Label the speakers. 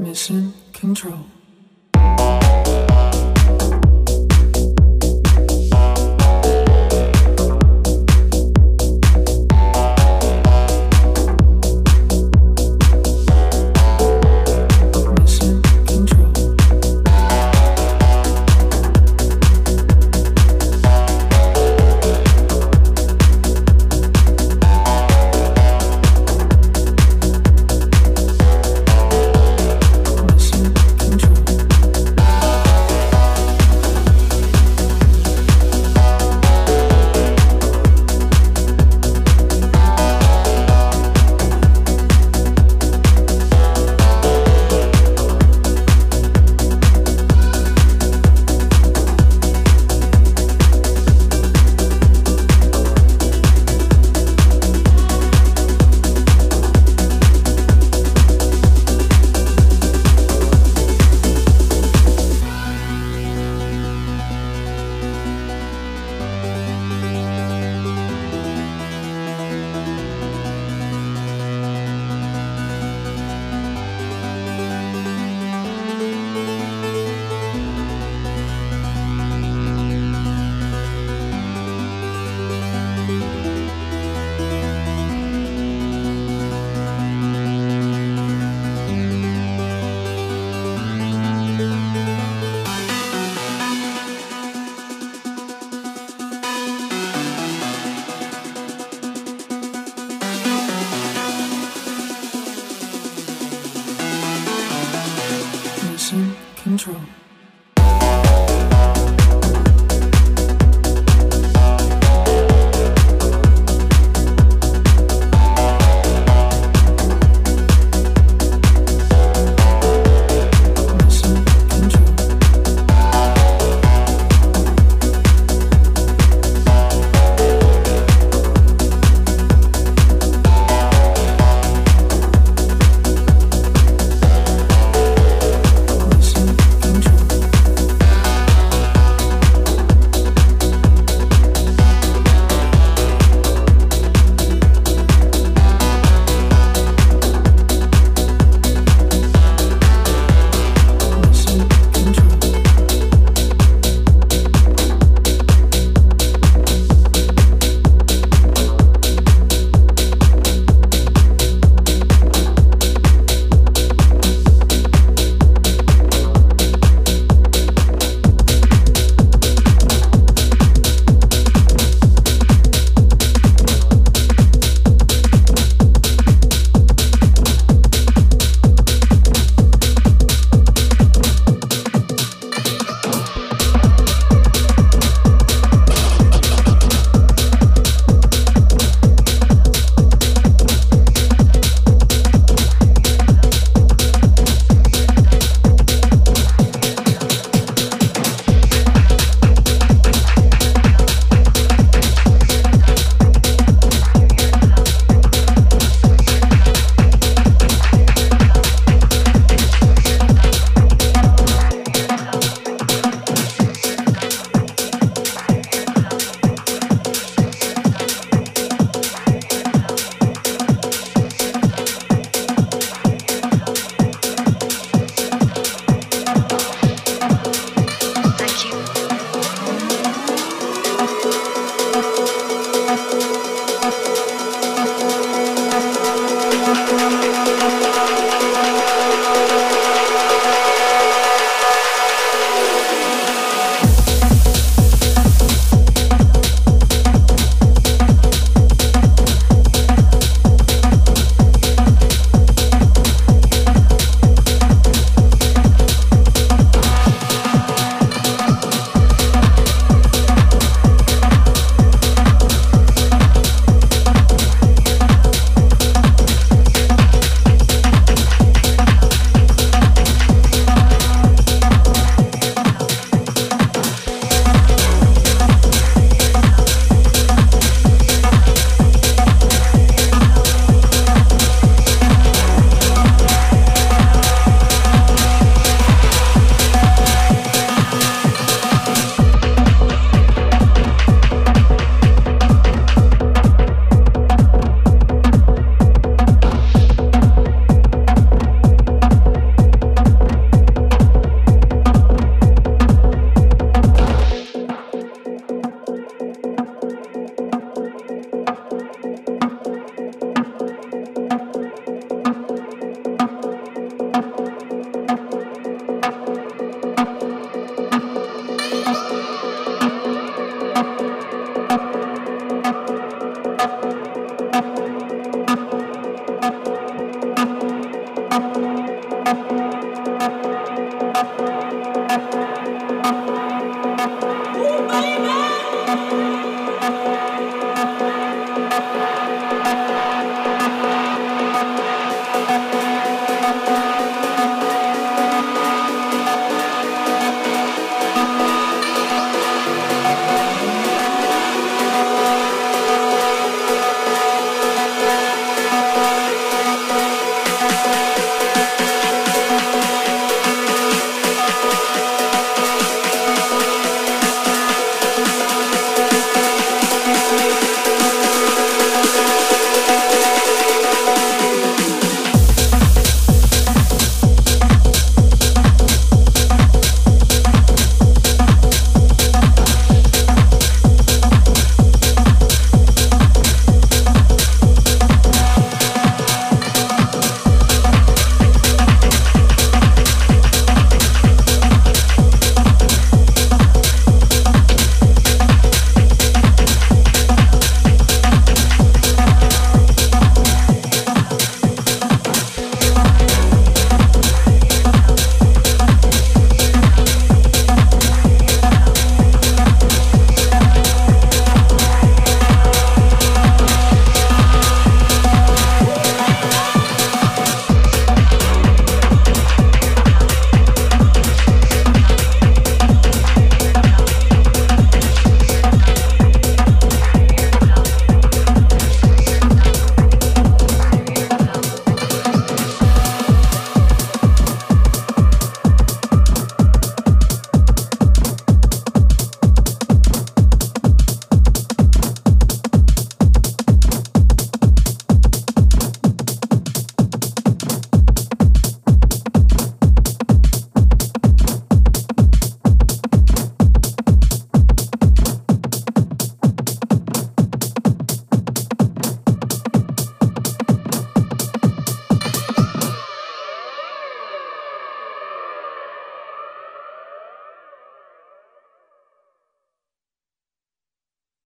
Speaker 1: Ignition control.